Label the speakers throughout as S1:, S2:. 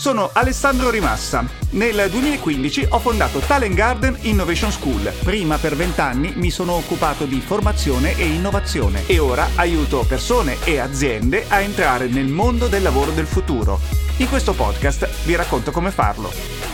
S1: Sono Alessandro Rimassa. Nel 2015 ho fondato Talent Garden Innovation School. Prima per vent'anni mi sono occupato di formazione e innovazione e ora aiuto persone e aziende a entrare nel mondo del lavoro del futuro. In questo podcast vi racconto come farlo.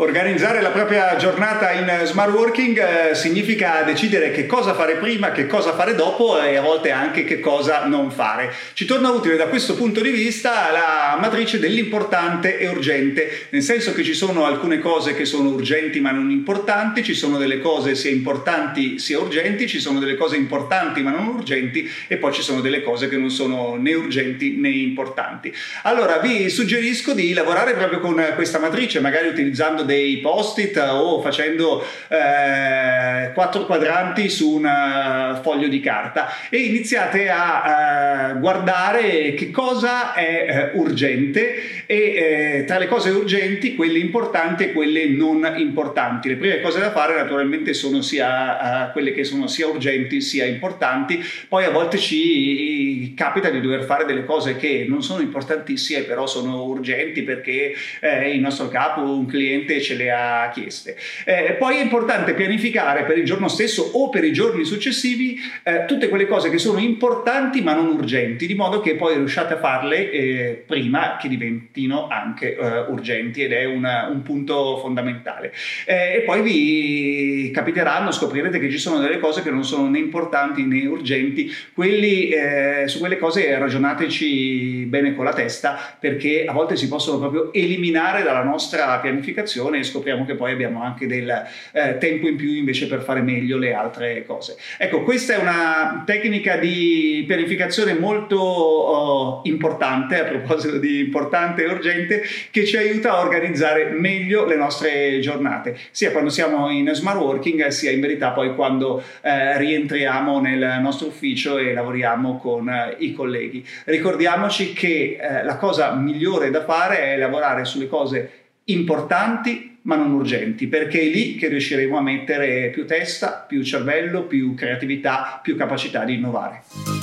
S1: Organizzare la propria giornata in smart working eh, significa decidere che cosa fare prima, che cosa fare dopo e a volte anche che cosa non fare. Ci torna utile da questo punto di vista la matrice dell'importante e urgente, nel senso che ci sono alcune cose che sono urgenti ma non importanti, ci sono delle cose sia importanti sia urgenti, ci sono delle cose importanti ma non urgenti e poi ci sono delle cose che non sono né urgenti né importanti. Allora vi suggerisco di lavorare proprio con questa matrice, magari utilizzando dei post-it o facendo eh, quattro quadranti su un eh, foglio di carta e iniziate a eh, guardare che cosa è eh, urgente e eh, tra le cose urgenti quelle importanti e quelle non importanti. Le prime cose da fare naturalmente sono sia eh, quelle che sono sia urgenti sia importanti, poi a volte ci capita di dover fare delle cose che non sono importantissime però sono urgenti perché il nostro capo, un cliente ce le ha chieste. Eh, poi è importante pianificare per il giorno stesso o per i giorni successivi eh, tutte quelle cose che sono importanti ma non urgenti, di modo che poi riusciate a farle eh, prima che diventino anche eh, urgenti ed è una, un punto fondamentale. Eh, e poi vi capiteranno, scoprirete che ci sono delle cose che non sono né importanti né urgenti, quelli, eh, su quelle cose ragionateci bene con la testa perché a volte si possono proprio eliminare dalla nostra pianificazione e scopriamo che poi abbiamo anche del eh, tempo in più invece per fare meglio le altre cose. Ecco, questa è una tecnica di pianificazione molto oh, importante, a proposito di importante e urgente, che ci aiuta a organizzare meglio le nostre giornate, sia quando siamo in smart working, sia in verità poi quando eh, rientriamo nel nostro ufficio e lavoriamo con eh, i colleghi. Ricordiamoci che eh, la cosa migliore da fare è lavorare sulle cose importanti ma non urgenti, perché è lì che riusciremo a mettere più testa, più cervello, più creatività, più capacità di innovare.